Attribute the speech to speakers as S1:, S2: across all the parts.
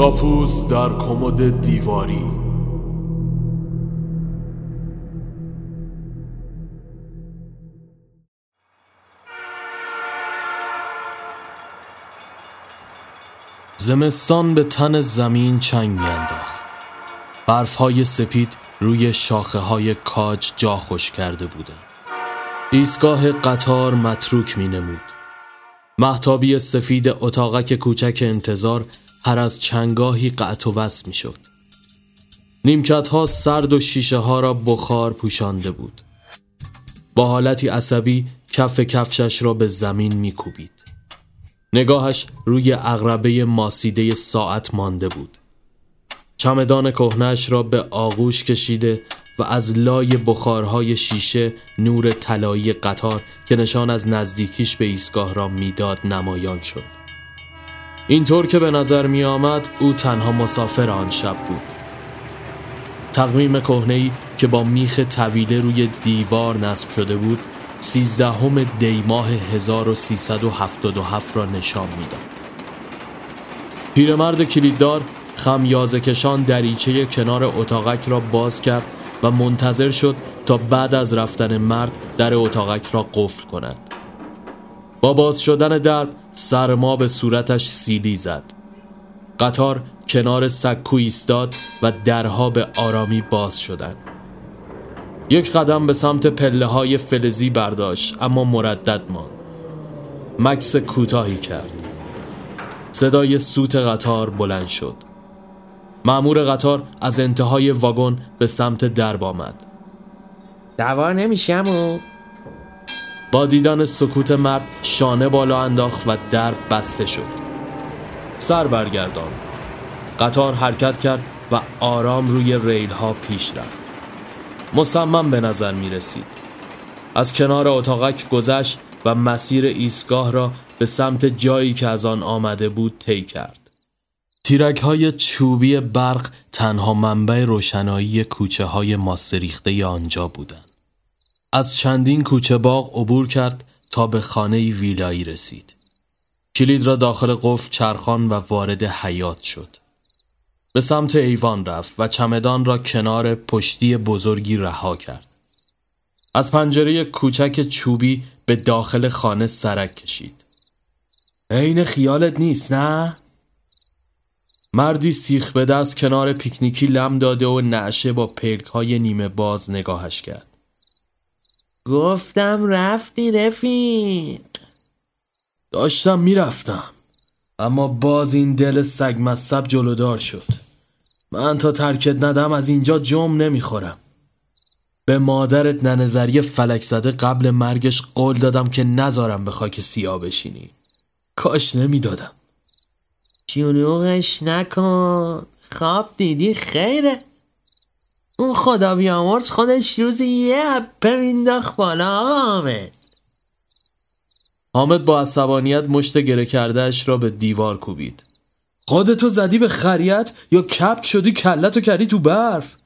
S1: اختاپوس در کمد دیواری. زمستان به تن زمین چنگ میانداخت برفهای سپید روی شاخه های کاج جا خوش کرده بودند. ایستگاه قطار متروک می نمود محتابی سفید اتاقک کوچک انتظار هر از چنگاهی قطع و وصل می شد نیمکت ها سرد و شیشه ها را بخار پوشانده بود. با حالتی عصبی کف کفشش را به زمین می کوبید نگاهش روی اغربه ماسیده ساعت مانده بود. چمدان کهنش را به آغوش کشیده و از لای بخارهای شیشه نور طلایی قطار که نشان از نزدیکیش به ایستگاه را می‌داد نمایان شد. اینطور که به نظر می آمد او تنها مسافر آن شب بود تقویم کهنه‌ای که با میخ طویله روی دیوار نصب شده بود سیزدهم دی ماه 1377 را نشان می‌داد. پیرمرد کلیددار خمیازه کشان دریچه کنار اتاقک را باز کرد و منتظر شد تا بعد از رفتن مرد در اتاقک را قفل کند. با باز شدن درب سرما به صورتش سیلی زد. قطار کنار سکو ایستاد و درها به آرامی باز شدند. یک قدم به سمت پله های فلزی برداشت اما مردد ماند. مکس کوتاهی کرد. صدای سوت قطار بلند شد. معمور قطار از انتهای واگن به سمت درب آمد.
S2: سوار نمیشم و
S1: با دیدن سکوت مرد شانه بالا انداخت و درب بسته شد. سر برگردان قطار حرکت کرد و آرام روی ریل ها پیش رفت. مصمم به نظر می رسید. از کنار اتاقک گذشت و مسیر ایستگاه را به سمت جایی که از آن آمده بود طی کرد. تیرک های چوبی برق تنها منبع روشنایی کوچه های ماسریخته آنجا بودند. از چندین کوچه باغ عبور کرد تا به خانه ویلایی رسید. کلید را داخل قفل چرخان و وارد حیات شد. به سمت ایوان رفت و چمدان را کنار پشتی بزرگی رها کرد. از پنجره کوچک چوبی به داخل خانه سرک کشید. عین خیالت نیست نه؟ مردی سیخ به دست کنار پیکنیکی لم داده و نعشه با پلک های نیمه باز نگاهش کرد.
S2: گفتم رفتی رفیق.
S1: داشتم می‌رفتم. اما باز این دل سگ مصب جلودار شد. من تا ترکت ندم از اینجا جم نمی‌خورم. به مادرت ننظری فلک زده قبل مرگش قول دادم که نذارم به خاک سیاه بشینی. کاش نمی‌دادم.
S2: جنوغش نکن. خواب دیدی؟ خیره. اون خدا بیامرز خودش روزی یه حبه مینداخت بالا آمد
S1: حامد. با عصبانیت مشت گره کردهش را به دیوار کوبید. خودتو زدی به خریت یا کپت شدی کلتو کردی تو برف؟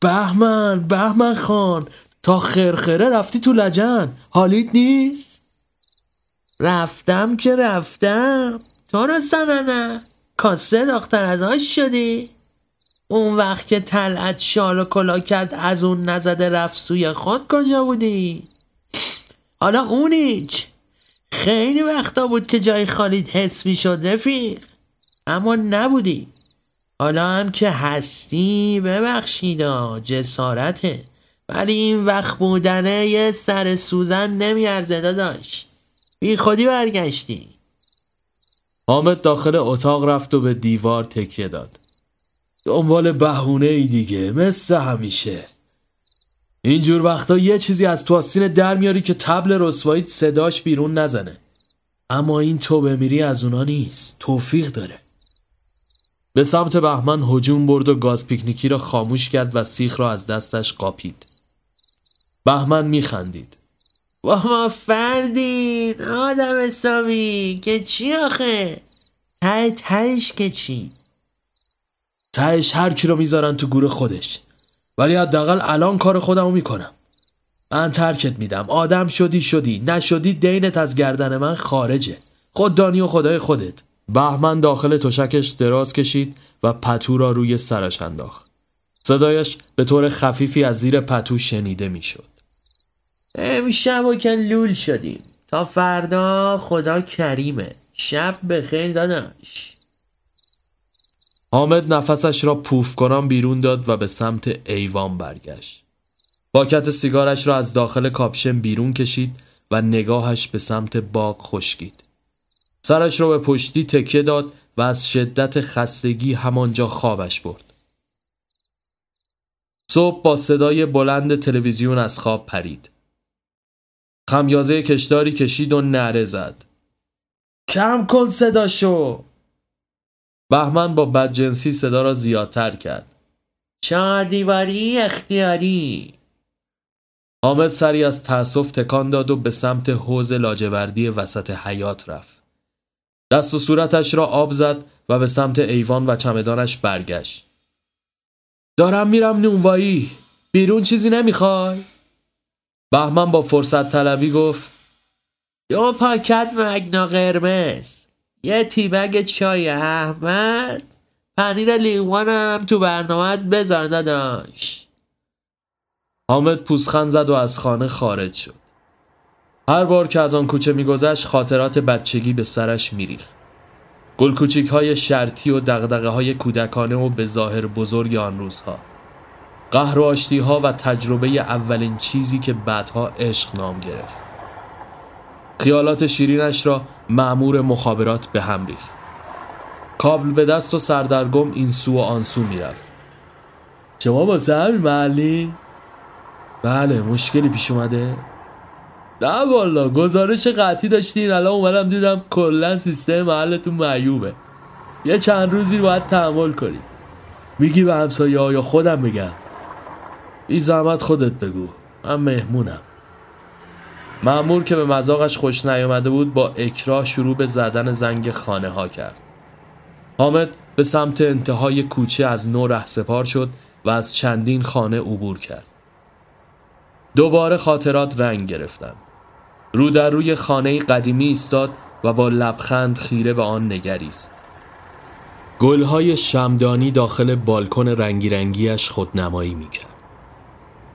S1: بهمن بهمن خان تا خرخره رفتی تو لجن. حالیت نیست؟
S2: رفتم که رفتم. تو رو سننه. کاسه دختر از آش شدی؟ اون وقت که تلعت شال و کلا کرد از اون نزده رفت سوی خود کجا بودی؟ حالا اونیچ خیلی وقتا بود که جای خالیت حس می شد رفیق. اما نبودی. حالا هم که هستی ببخشیدا جسارته. ولی این وقت بودنه یه سر سوزن نمیارزه داداش. بی خودی برگشتی.
S1: حامد داخل اتاق رفت و به دیوار تکیه داد. دنبال بهونه ای دیگه مثل همیشه. اینجور وقتا یه چیزی از تو آستین در میاری که تبل رسواییت صداش بیرون نزنه. اما این تو بمیری از اونا نیست توفیق داره. به سمت بهمن هجوم برد و گاز پیکنیکی را خاموش کرد و سیخ را از دستش قاپید. بهمن میخندید.
S2: و ما فردین آدم حسابی که چی آخه؟ ته تهش که چی؟
S1: تهش هر کی رو می‌ذارن تو گور خودش. ولی حداقل الان کار خودمو می‌کنم. من ترکت میدم. آدم شدی شدی. نشدی دینت از گردن من خارجه. خود دانی و خدای خودت. بهمن داخل تشکش دراز کشید و پتو را روی سرش انداخت. صدایش به طور خفیفی از زیر پتو شنیده می‌شد.
S2: امشبو که لول شدیم. تا فردا خدا کریمه. شب به خیر داداش.
S1: حامد نفسش را پوف کنان بیرون داد و به سمت ایوان برگشت. پاکت سیگارش را از داخل کاپشن بیرون کشید و نگاهش به سمت باغ خشکید. سرش را به پشتی تکیه داد و از شدت خستگی همانجا خوابش برد. صبح با صدای بلند تلویزیون از خواب پرید. خمیازه کشداری کشید و نره زد. کم کن صداشو! بهمن با بدجنسی صدا را زیادتر کرد.
S2: چهار دیواری اختیاری
S1: حامد سری از تأسف تکان داد و به سمت حوز لاجوردی وسط حیات رفت. دست و صورتش را آب زد و به سمت ایوان و چمدانش برگشت. دارم میرم نونوایی بیرون چیزی نمی‌خوای؟ بهمن با فرصت طلبی گفت
S2: دو پاکت مگنا قرمز یه تیبگ چای احمد پنیر لیوانم تو برنامه بذار داداش
S1: حامد پوزخند زد و از خانه خارج شد. هر بار که از آن کوچه میگذشت خاطرات بچگی به سرش میریخت. گل کوچیک های شرطی و دغدغه های کودکانه و به ظاهر بزرگ آن روزها. قهر و آشتی ها و تجربه اولین چیزی که بعدها عشق نام گرفت. خیالات شیرینش را معمور مخابرات به هم ریخت. کابل به دست و سردرگم این سو و آن سو می‌رفت. شما با همین محلی؟ بله مشکلی پیش اومده نه والا گزارش قطعی داشتین الان اومدم دیدم کلا سیستم محلتون معیوبه یه چند روزی باید تحمل کنید میگی به همسایه یا خودم بگم بی زحمت خودت بگو من مهمونم معمور که به مزاقش خوش نیامده بود با اکراه شروع به زدن زنگ خانه ها کرد حامد به سمت انتهای کوچه از نو ره سپار شد و از چندین خانه عبور کرد دوباره خاطرات رنگ گرفتند. رو در روی خانه قدیمی ایستاد و با لبخند خیره به آن نگریست. گلهای شمدانی داخل بالکن رنگی رنگیش خودنمایی می‌کرد.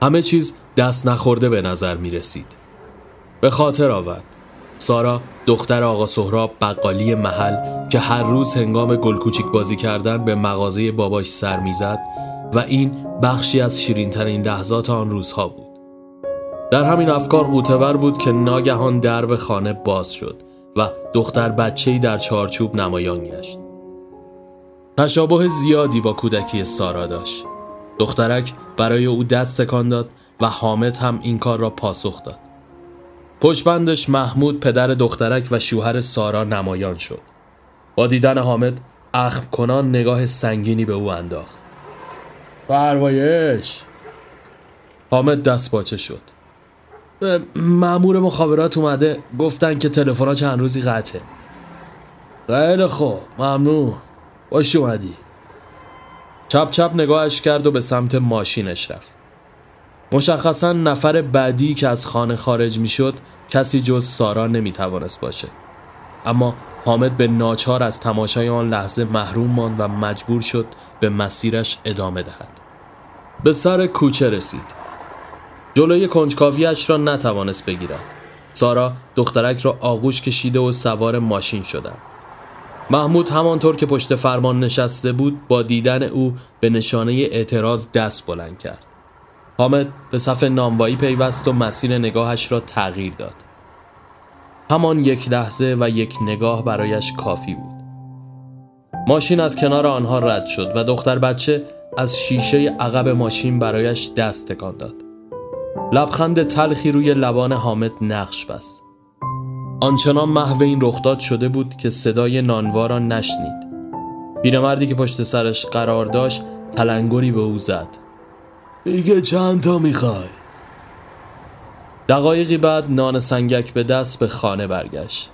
S1: همه چیز دست نخورده به نظر می رسید. به خاطر آورد. سارا دختر آقا سهراب بقالی محل که هر روز هنگام گل کوچیک بازی کردن به مغازه باباش سر می‌زد و این بخشی از شیرینترین لحظات آن روزها بود. در همین افکار قوتور بود که ناگهان درب خانه باز شد و دختر بچه‌ای در چارچوب نمایان گشت. تشابه زیادی با کودکی سارا داشت. دخترک برای او دست تکان داد و حامد هم این کار را پاسخ داد. پشبندش محمود پدر دخترک و شوهر سارا نمایان شد. با دیدن حامد اخم کنان نگاه سنگینی به او انداخت. پروایش حامد دست باچه شد. معمور مخابرات اومده گفتن که تلفن چند روزی قطعه خیلی خوب ممنون باش اومدی چپ چپ نگاهش کرد و به سمت ماشینش رفت مشخصا نفر بعدی که از خانه خارج می‌شد کسی جز سارا نمی‌توانست باشه. اما حامد به ناچار از تماشای آن لحظه محروم ماند و مجبور شد به مسیرش ادامه دهد. به سر کوچه رسید. جلوی کنجکاویش را نتوانست بگیرد. سارا دخترک را آغوش کشیده و سوار ماشین شدند. محمود همانطور که پشت فرمان نشسته بود با دیدن او به نشانه اعتراض دست بلند کرد. حامد به صف ناموایی پیوست و مسیر نگاهش را تغییر داد. همان یک لحظه و یک نگاه برایش کافی بود. ماشین از کنار آنها رد شد و دختر بچه از شیشه عقب ماشین برایش دست تکان داد. لبخند تلخی روی لبان حامد نقش بست. آنچنان محو این رخداد شده بود که صدای نانوا را نشنید. پیرمردی که پشت سرش قرار داشت تلنگری به او زد. دیگه چند تا می‌خوای دقایقی بعد نان سنگک به دست به خانه برگشت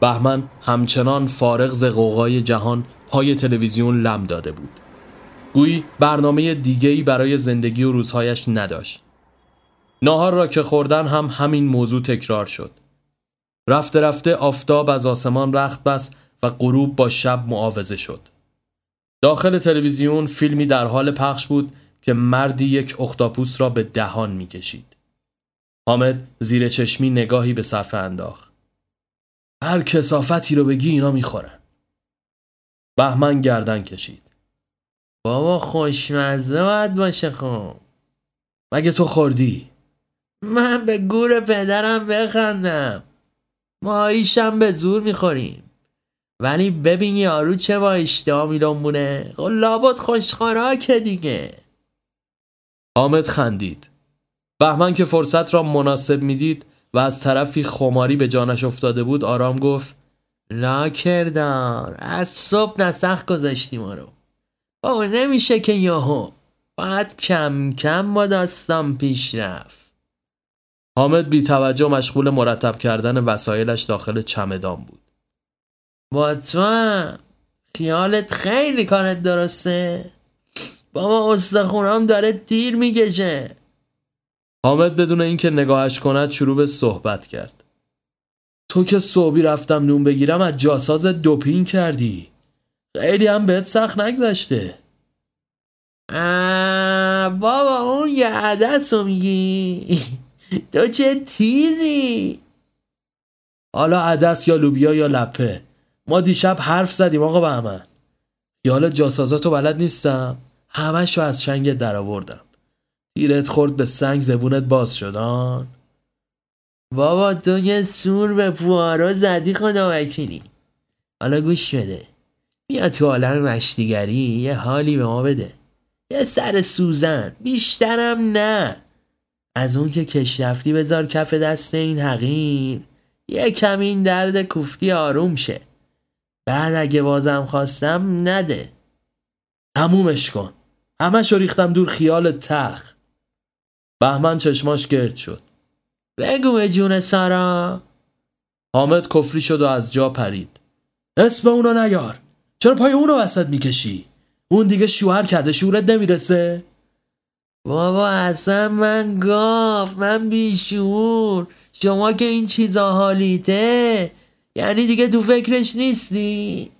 S1: بهمن همچنان فارغ ز قوقای جهان پای تلویزیون لم داده بود گویی برنامه دیگهی برای زندگی و روزهایش نداشت ناهار را که خوردن هم همین موضوع تکرار شد. رفته رفته آفتاب از آسمان رخت بست و غروب با شب معاوضه شد. داخل تلویزیون فیلمی در حال پخش بود که مردی یک اختاپوس را به دهان می کشید. حامد زیر چشمی نگاهی به صفحه انداخت. هر کسافتی رو بگی اینا می‌خورن. بهمن گردن کشید.
S2: بابا خوشمزه باید باشه خب.
S1: مگه تو خوردی؟
S2: من به گور پدرم بخندم. ما ایشم به زور می‌خوریم. ولی ببین یارو چه با اشتها میلنبونه خب لابد خوشخوراکه دیگه
S1: حامد خندید. بهمن که فرصت را مناسب می‌دید و از طرفی خماری به جانش افتاده بود آرام گفت
S2: لا کردار از صبح نسخ گذاشتی ما رو. بابا نمیشه که یهو باید کم کم با داستان پیش رفت.
S1: حامد بی توجه مشغول مرتب کردن وسایلش داخل چمدان بود.
S2: با تو خیالت خیلی کارت درسته؟ بابا استخونام داره تیر می‌کشه.
S1: حامد بدون اینکه نگاهش کند شروع به صحبت کرد. تو که صبحی رفتم نون بگیرم از جاساز دوپین کردی. خیلی هم بهت سخت نگذشته.
S2: بابا اون یه عدس رو میگی؟ تو چه تیزی؟
S1: حالا عدس یا لوبیا یا لپه. ما دیشب حرف زدیم آقا بهمن. یالا جاسازاتو بلد نیستم؟ همش رو از شنگ در آوردم. تیرت خورد به سنگ زبونت باز شدان
S2: بابا تو یه سور به پوارا زدی خدا وکیلی. حالا گوش بده. بیا تو عالم مشتیگری یه حالی به ما بده. یه سر سوزن. بیشترم نه. از اون که کش رفتی بذار کف دست این حقیر یه کمی این درد کوفتی آروم شه. بعد اگه بازم خواستم نده.
S1: تمومش کن. همش ریختم دور خیال تخ بهمن چشماش گرد شد.
S2: بگو به جون سارا
S1: حامد کفری شد و از جا پرید. اسم اونو نیار. چرا پای اونو وسط می‌کشی؟ اون دیگه شوهر کرده شورت نمی‌رسه.
S2: بابا اصلا من گاف من بیشور شما که این چیزا حالیته یعنی دیگه تو فکرش نیستی؟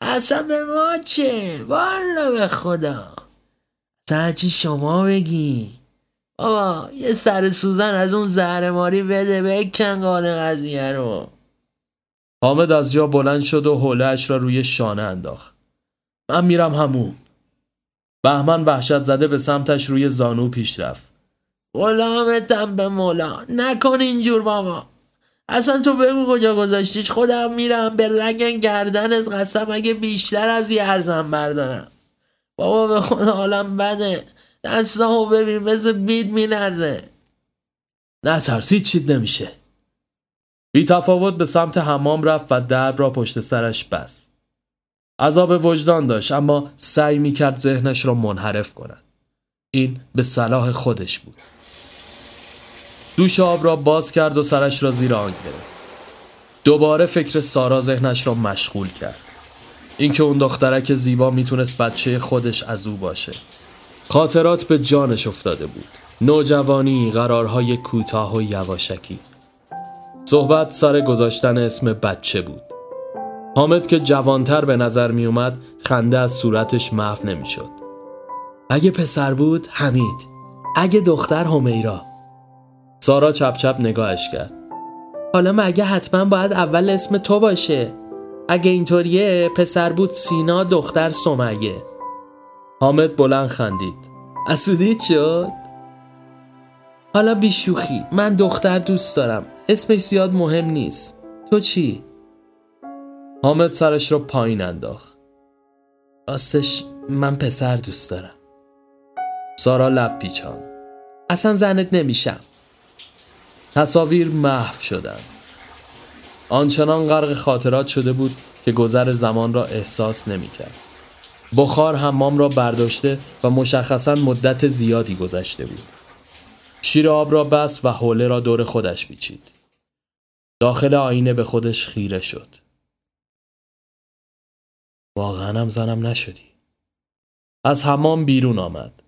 S2: اصلا به ما چه؟ والا به خدا. چی شما بگی. بابا یه سر سوزن از اون زهرماری بده بکن قانه قضیه رو.
S1: حامد از جا بلند شد و حولهش را روی شانه انداخت. من میرم همون. بهمن وحشت زده به سمتش روی زانو پیش رفت.
S2: غلامتم به مولا نکن اینجور بابا. اصلا تو بگو کجا گذاشتیش خودم میرم به رنگ گردنت قسم اگه بیشتر از یه ارزم بردارم. بابا به خدا حالم بده. دستامو ببین مثل بید میلرزه.
S1: نه ترسید چید نمیشه. بی تفاوت به سمت حمام رفت و درب را پشت سرش بست. عذاب وجدان داشت اما سعی می‌کرد ذهنش را منحرف کند. این به صلاح خودش بود. دوش آب را باز کرد و سرش را زیر آن گرفت. دوباره فکر سارا ذهنش را مشغول کرد. اینکه اون دخترک زیبا می‌تونست بچه خودش از او باشه. خاطرات به جانش افتاده بود. نوجوانی قرارهای کوتاه و یواشکی. صحبت سر گذاشتن اسم بچه بود. حامد که جوانتر به نظر می اومد خنده از صورتش محو نمی‌شد. اگه پسر بود حمید. اگه دختر همیرا سارا چپ چپ نگاهش کرد.
S2: حالا مگه حتما باید اول اسم تو باشه؟ اگه اینطوریه پسر بود سینا دختر سمیه.
S1: حامد بلند خندید.
S2: اسودید شد حالا بیشوخی من دختر دوست دارم. اسمش زیاد مهم نیست. تو چی؟
S1: حامد سرش رو پایین انداخت.
S2: راستش من پسر دوست دارم.
S1: سارا لب پیچان
S2: اصلا زنت نمیشم.
S1: تصاویر محو شدند آنچنان غرق خاطرات شده بود که گذر زمان را احساس نمی‌کرد. بخار حمام را برداشته و مشخصا مدت زیادی گذشته بود. شیر آب را بست و حوله را دور خودش بیچید. داخل آینه به خودش خیره شد. واقعا هم زنم نشدی. از حمام بیرون آمد.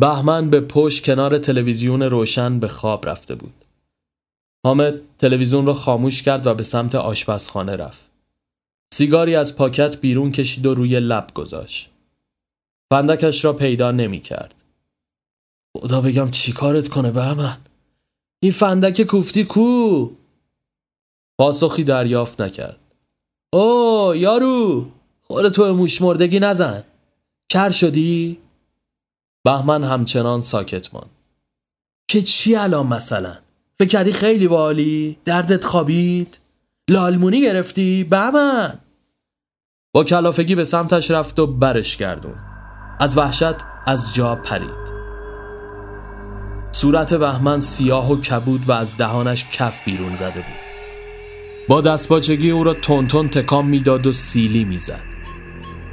S1: بهمن به پشت کنار تلویزیون روشن به خواب رفته بود. حامد تلویزیون را خاموش کرد و به سمت آشپزخانه رفت. سیگاری از پاکت بیرون کشید و روی لب گذاشت. فندکش را پیدا نمی کرد. خدا بگم چی کارت کنه به من؟ این فندک کوفتی کو؟ پاسخی دریافت نکرد. او یارو خود تو موش مردگی نزن. کر شدی؟ بهمن همچنان ساکت ماند. که چی الان مثلا؟ فکر خیلی بالی؟ دردت خوابید؟ لالمونی گرفتی؟ بهمن! با کلافگی به سمتش رفت و برش گردون از وحشت از جا پرید. صورت بهمن سیاه و کبود و از دهانش کف بیرون زده بود. با دستپاچگی او را تونتون تکام می‌داد و سیلی می‌زد.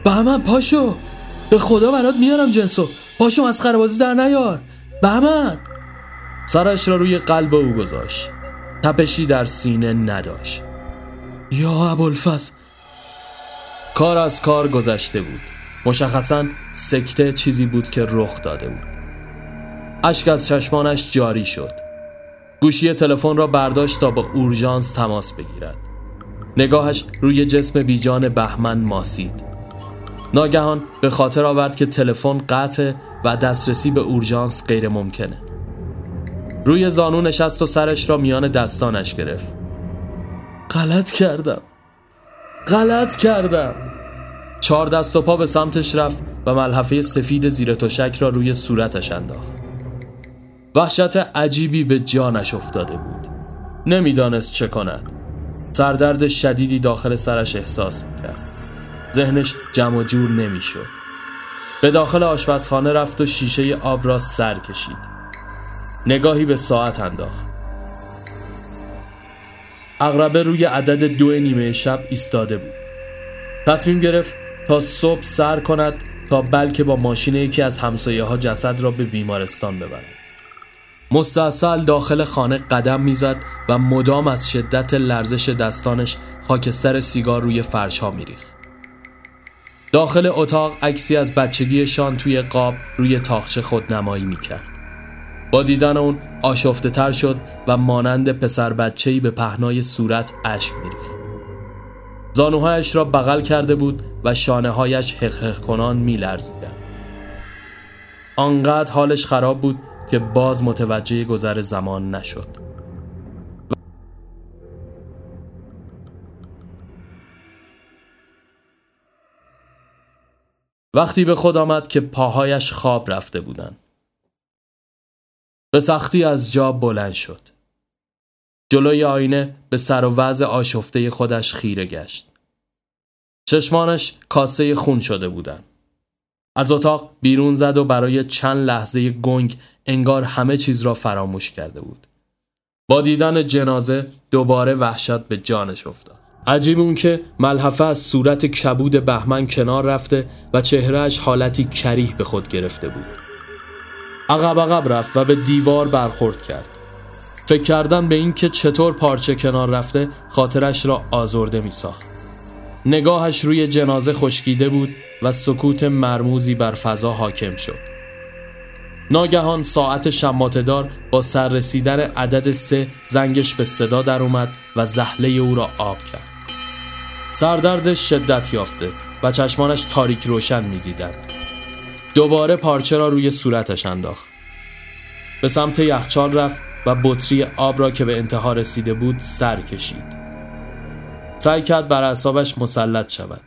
S1: بهمن پاشو! به خدا برات میارم جنسو. پاشو از خربازی در نیار. بهمن! سرش را روی قلب او گذاشت. تپشی در سینه نداشت. یا ابوالفضل. کار از کار گذشته بود. مشخصا سکته چیزی بود که رخ داده بود. اشک از چشمانش جاری شد. گوشی تلفن را برداشت تا با اورژانس تماس بگیرد. نگاهش روی جسم بیجان بهمن ماسید. ناگهان به خاطر آورد که تلفن قطع و دسترسی به اورژانس غیر ممکنه روی زانو نشست و سرش را میان دستانش گرفت. غلط کردم. غلط کردم. چهار دست و پا به سمتش رفت و ملحفه سفید زیر تشک را روی صورتش انداخت. وحشت عجیبی به جانش افتاده بود. نمی‌دانست چه کند. سردرد شدیدی داخل سرش احساس می‌کرد. ذهنش جمع جور نمی‌شد. به داخل آشپزخانه رفت و شیشه آب را سر کشید. نگاهی به ساعت انداخت. اغربه روی عدد دو نیمه شب ایستاده بود. تصمیم گرفت تا صبح سر کند تا بلکه با ماشین یکی از همسایه ها جسد را به بیمارستان ببرد. مستاصل داخل خانه قدم می‌زد و مدام از شدت لرزش دستانش خاکستر سیگار روی فرش ها میریخت. داخل اتاق عکسی از بچگیشان توی قاب روی تاخچه خود نمایی می‌کرد. با دیدن اون آشفته تر شد و مانند پسر بچهی به پهنای صورت اشک میریخت زانوهایش را بغل کرده بود و شانه هایش حق کنان می لرزیدن. آنقدر حالش خراب بود که باز متوجه گذر زمان نشد. وقتی به خود آمد که پاهایش خواب رفته بودند. به سختی از جا بلند شد. جلوی آینه به سر و وضع آشفته خودش خیره گشت. چشمانش کاسه خون شده بودن. از اتاق بیرون زد و برای چند لحظه گنگ انگار همه چیز را فراموش کرده بود. با دیدن جنازه دوباره وحشت به جانش افتاد. عجیب اون که ملحفه از صورت کبود بهمن کنار رفته و چهرهش حالتی کریه به خود گرفته بود. عقب عقب رفت و به دیوار برخورد کرد. فکر کردن به اینکه چطور پارچه کنار رفته خاطرش را آزرده می ساخت. نگاهش روی جنازه خشکیده بود و سکوت مرموزی بر فضا حاکم شد. ناگهان ساعت شماتدار با سر رسیدن عدد سه زنگش به صدا در اومد و زهله او را آب کرد. سردرد شدت یافته و چشمانش تاریک روشن می‌دیدند. دوباره پارچه را روی صورتش انداخت. به سمت یخچال رفت و بطری آب را که به انتها رسیده بود سر کشید. سعی کرد بر اعصابش مسلط شود.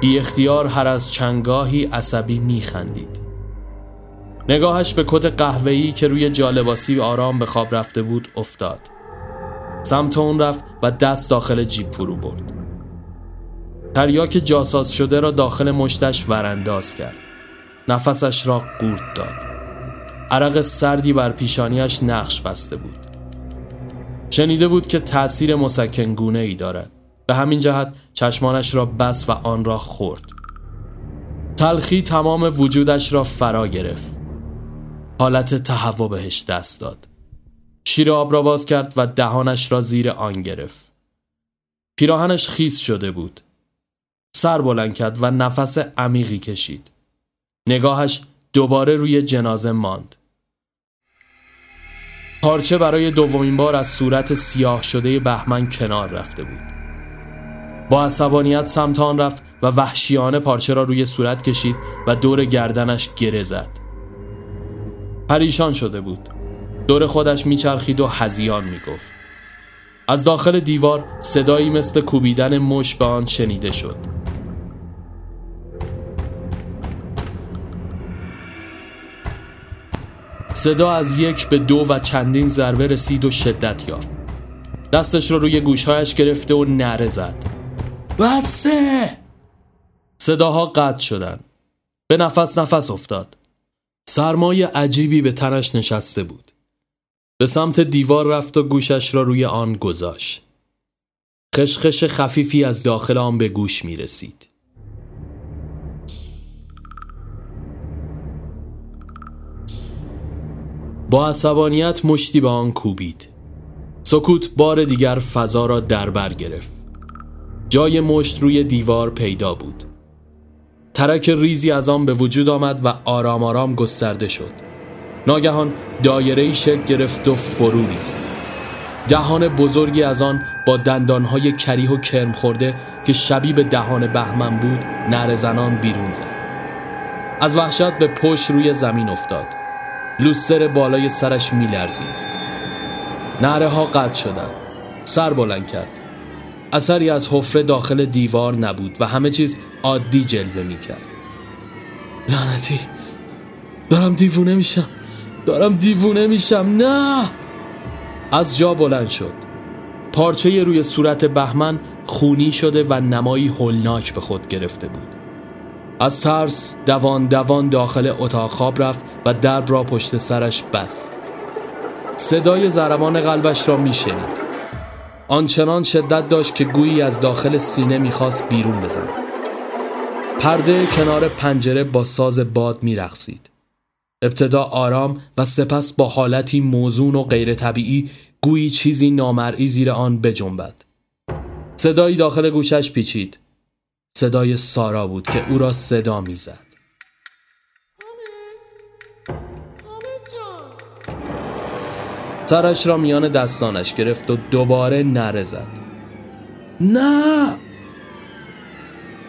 S1: بی اختیار هر از چنگاهی عصبی میخندید نگاهش به کت قهوه‌ای که روی جالباسی آرام به خواب رفته بود افتاد. سمت اون رفت و دست داخل جیب فرو برد. تریاک جاساز شده را داخل مشتش ورانداز کرد. نفسش را قورت داد. عرق سردی بر پیشانیش نقش بسته بود. شنیده بود که تأثیر مسکنگونه ای دارد. به همین جهت چشمانش را بس و آن را خورد. تلخی تمام وجودش را فرا گرفت. حالت تهوع بهش دست داد. شیر آب را باز کرد و دهانش را زیر آن گرفت. پیراهنش خیس شده بود. سر بلند کرد و نفس عمیقی کشید. نگاهش دوباره روی جنازه ماند. پارچه برای دومین بار از صورت سیاه شده بهمن کنار رفته بود. با عصبانیت سمت آن رفت و وحشیانه پارچه را روی صورت کشید و دور گردنش گره زد. پریشان شده بود. دور خودش میچرخید و هزیان می‌گفت. از داخل دیوار صدایی مثل کوبیدن مش به آن شنیده شد. صدا از یک به دو و چندین ضربه رسید و شدت یافت. دستش رو روی گوشهایش گرفته و نره زد. بسه! صداها قطع شدن. به نفس نفس افتاد. سرمای عجیبی به تنش نشسته بود. به سمت دیوار رفت و گوشش را روی آن گذاشت. خشخش خفیفی از داخل آن به گوش می رسید با عصبانیت مشتی به آن کوبید. سکوت بار دیگر فضا را دربر گرفت. جای مشت روی دیوار پیدا بود. ترک ریزی از آن به وجود آمد و آرام آرام گسترده شد. ناگهان دایره شکل گرفت و فرو ریخت. دهان بزرگی از آن با دندانهای کریه و کرم خورده که شبیه به دهان بهمن بود نر زنان بیرون زد. از وحشت به پشت روی زمین افتاد. لوستر بالای سرش میلرزید. نره ها قطع شدن سر بلند کرد. اثری از حفره داخل دیوار نبود و همه چیز عادی جلوه می‌کرد. لعنتی. دارم دیوونه میشم. دارم دیوونه میشم. نه! از جا بلند شد. پارچه روی صورت بهمن خونی شده و نمایی هولناک به خود گرفته بود. از ترس دوان دوان داخل اتاق خواب رفت و درب را پشت سرش بست. صدای زرمان قلبش را میشنید. آنچنان شدت داشت که گویی از داخل سینه می‌خواست بیرون بزند. پرده کنار پنجره با ساز باد میرقصید. ابتدا آرام و سپس با حالتی موزون و غیر طبیعی گویی چیزی نامرئی زیر آن بجنبد. صدایی داخل گوشش پیچید. صدای سارا بود که او را صدا می‌زد. سرش را میان دستانش گرفت و دوباره نره زد. نه!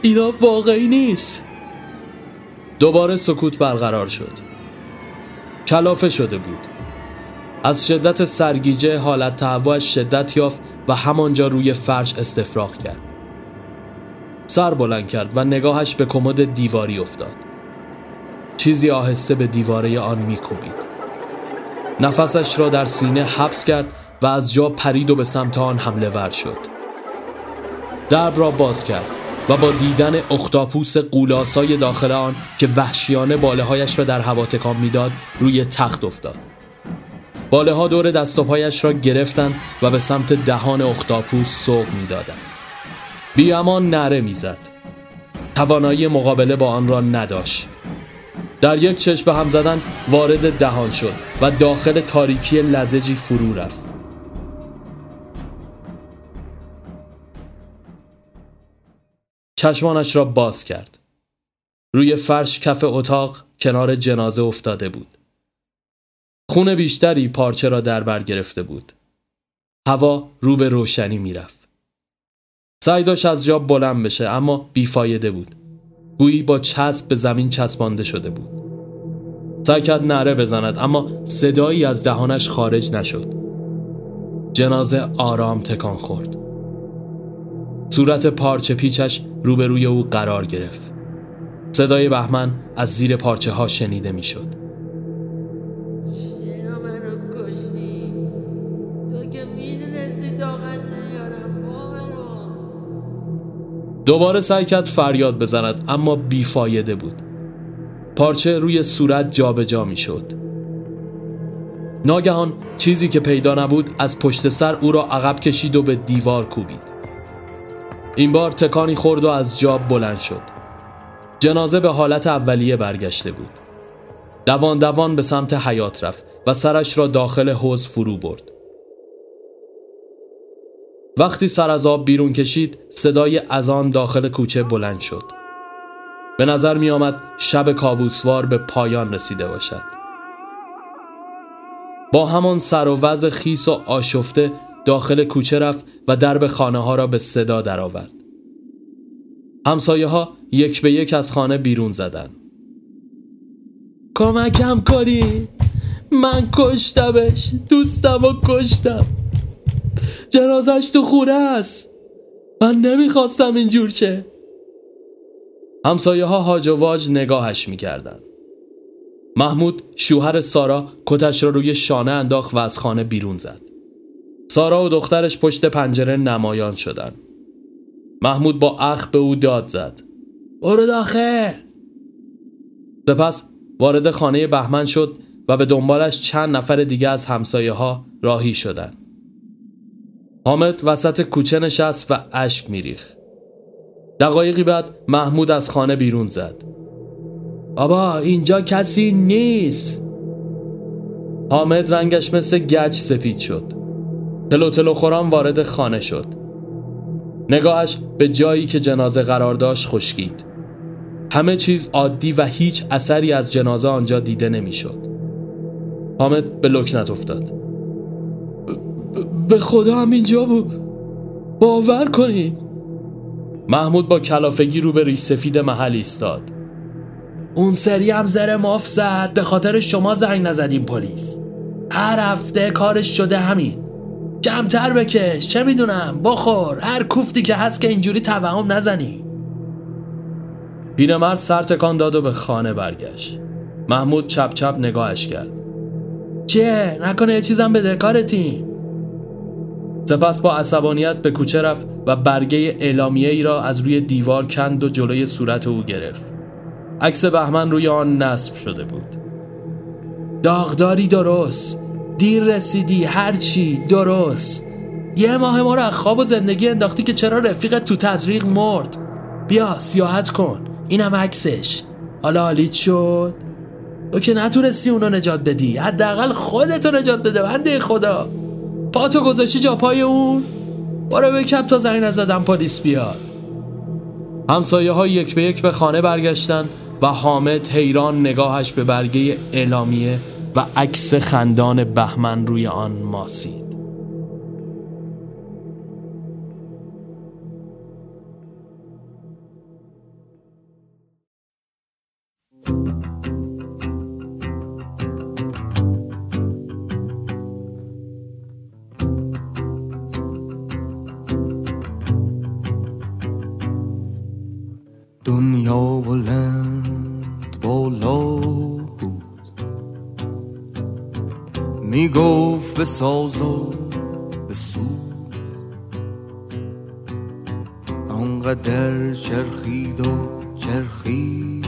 S1: اینا واقعی نیست. دوباره سکوت برقرار شد. کلافه شده بود. از شدت سرگیجه حالت تهوعش شدت یافت و همانجا روی فرش استفراغ کرد. سر بلند کرد و نگاهش به کمد دیواری افتاد. چیزی آهسته به دیواره آن میکوبید. نفسش را در سینه حبس کرد و از جا پرید و به سمت آن حمله ور شد. درب را باز کرد و با دیدن اختاپوس قولاسای داخل آن که وحشیانه باله هایش را در هوا تکان می‌داد روی تخت افتاد. باله ها دور دست و پایش را گرفتند و به سمت دهان اختاپوس سوق می‌دادند. بیامان نره می‌زد. توانایی مقابله با آن را نداشت. در یک چشم هم زدن وارد دهان شد و داخل تاریکی لزجی فرو رفت. چشمانش را باز کرد. روی فرش کف اتاق کنار جنازه افتاده بود. خون بیشتری پارچه را در بر گرفته بود. هوا رو به روشنی می‌رفت. سعی داشت از جا بلند بشه اما بیفایده بود. گویی با چسب به زمین چسبانده شده بود. سعی کرد نره بزند اما صدایی از دهانش خارج نشد. جنازه آرام تکان خورد. صورت پارچه پیچش روبروی او قرار گرفت. صدای بهمن از زیر پارچه ها شنیده می‌شد. دوباره سعی کرد فریاد بزند اما بیفایده بود. پارچه روی صورت جابجا جا می شد ناگهان چیزی که پیدا نبود از پشت سر او را عقب کشید و به دیوار کوبید. این بار تکانی خورد و از جاب بلند شد. جنازه به حالت اولیه برگشته بود. دوان دوان به سمت حیات رفت و سرش را داخل حوز فرو برد. وقتی سر از آب بیرون کشید صدای اذان داخل کوچه بلند شد. به نظر می آمد شب کابوسوار به پایان رسیده باشد. با همان سر و وضع خیس و آشفته داخل کوچه رفت و درب خانه ها را به صدا درآورد. همسایه ها یک به یک از خانه بیرون زدن
S2: کمکم کنی. من کشتمش دوستم و کشتم. جنازش تو خونه است. من نمی‌خواستم اینجور شه
S1: همسایه ها هاج و واج نگاهش می‌کردن محمود شوهر سارا کتش را روی شانه انداخت و از خانه بیرون زد. سارا و دخترش پشت پنجره نمایان شدن محمود با اخ به او داد زد.
S2: برو داخل.
S1: سپس وارد خانه بهمن شد و به دنبالش چند نفر دیگه از همسایه ها راهی شدند. حامد وسط کوچه نشست و اشک میریخ. دقایقی بعد محمود از خانه بیرون زد.
S2: بابا اینجا کسی نیست.
S1: حامد رنگش مثل گچ سفید شد. تلو تلو خوران وارد خانه شد. نگاهش به جایی که جنازه قرار داشت خشکید. همه چیز عادی و هیچ اثری از جنازه آنجا دیده نمی‌شد. حامد به لکنت افتاد.
S2: به خدا هم اینجا بود باور کنید
S1: محمود با کلافگی رو به ریش سفید محل ایستاد.
S2: اون سری هم زر ماف زد به خاطر شما زنگ نزدیم پلیس. هر هفته کارش شده همین. کمتر بکش چه می‌دونم؟ بخور هر کوفتی که هست که اینجوری توهم نزنی.
S1: پیرمرد سر تکان داد و به خانه برگشت. محمود چپ چپ نگاهش کرد.
S2: چیه نکنه یه چیزم به دکارتیم
S1: سپس با عصبانیت به کوچه رفت و برگه اعلامیه ای را از روی دیوار کند و جلوی صورت او گرفت. عکس بهمن روی آن نصب شده بود.
S2: داغداری درست. دیر رسیدی هرچی درست. یه ماه ما رو از خواب و زندگی انداختی که چرا رفیقت تو تزریق مرد. بیا سیاحت کن. اینم عکسش. حالا حالیت شد؟ تو که نتونستی اونو نجات بدی. حداقل خودتو نجات بده بنده خدا. پاتو گذاشتی جا پای اون؟ برو بکپ تا زنگ نزدم پلیس بیاد.
S1: همسایه ها یک به یک به خانه برگشتن و حامد حیران نگاهش به برگه اعلامیه و عکس خندان بهمن روی آن ماسید.
S3: می‌گفت به ساز و به سوز آنقدر چرخید و چرخید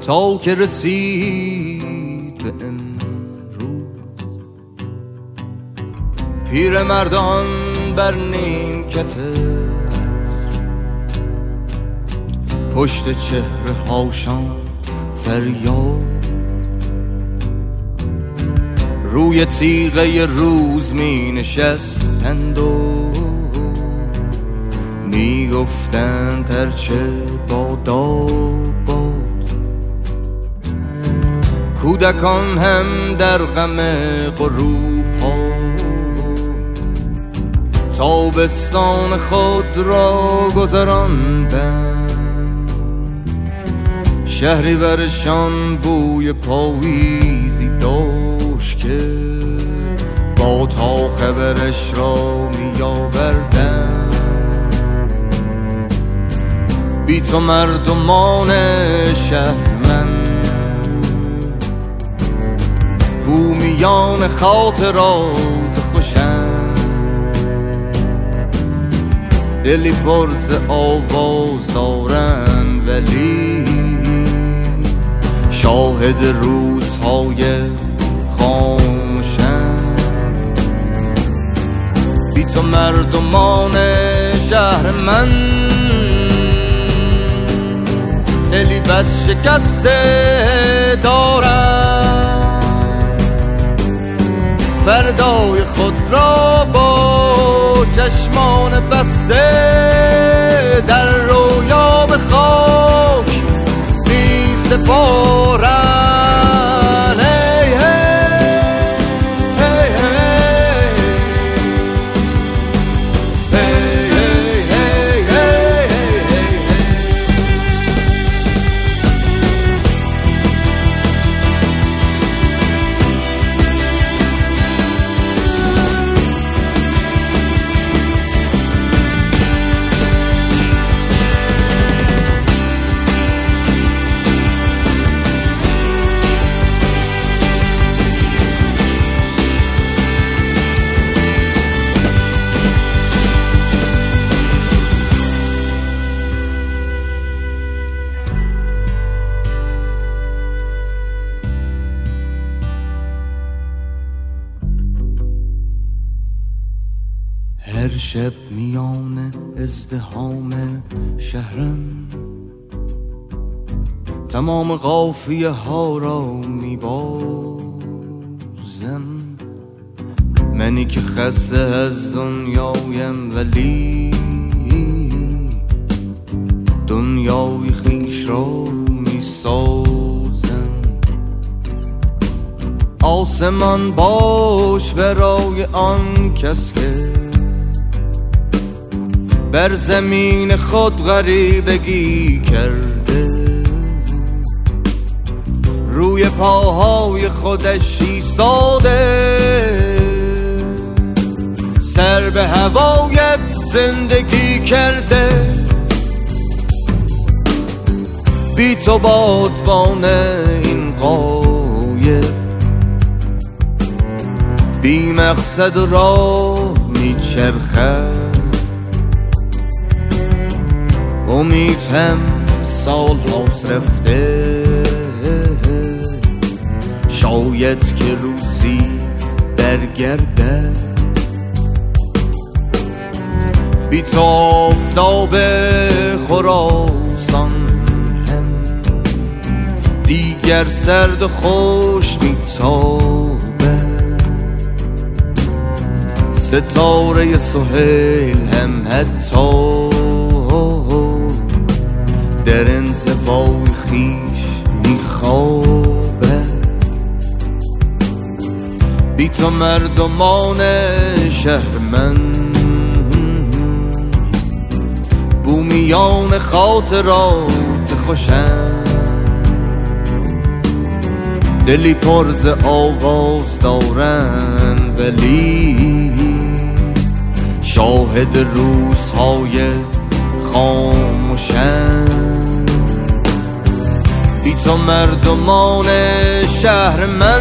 S3: تا که رسید به امروز. پیر مردان بر نیمکته پشت چهره هاشان فریاد. روی تیغه روز می نشستند و می گفتند ترچه بادا باد. کودکان هم در غم غروب ها. تابستان خود را گذراندند. شهری ورشان بوی پاییزی که با تا خبرش را می آوردن بی تو مردمان شهر من بومیان خاطرات خوشن دلی پرز آواز دارن ولی شاهد روزهای تو مردمان شهر من. دلی بس شکسته دارم. فردای خود را با چشمان بسته در رویا به خاک سپارن هی شب میان ازدهام شهرم. تمام قافیه ها را میبازم. منی که خسته از دنیایم ولی دنیای خیش را می‌سازم. آسمان باش برای آن کس که بر زمین خود غریبگی کرده. روی پاهای خودش ایستاده. سر به هوایت زندگی کرده. بی تو بادبان این قایب بی مقصد راه میچرخد امید هم سال هاست رفته. شاید که روزی برگرده بی تو آفتاب خراسان هم. دیگر سرد خوش میتابه ستاره سهیل هم حتی در انزوای خیش میخوابه. بی تو مردمان شهر من بومیان خاطرات خوشن. دلی پرز آواز دارن ولی شاهد روزهای خاموشن. تو مردمان شهر من.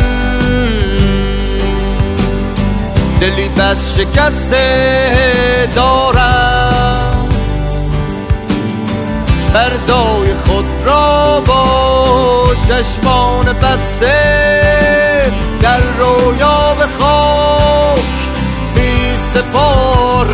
S3: دلی بس شکسته دارم. فردای خود را با چشمان بسته در رویا به خاک بی سپار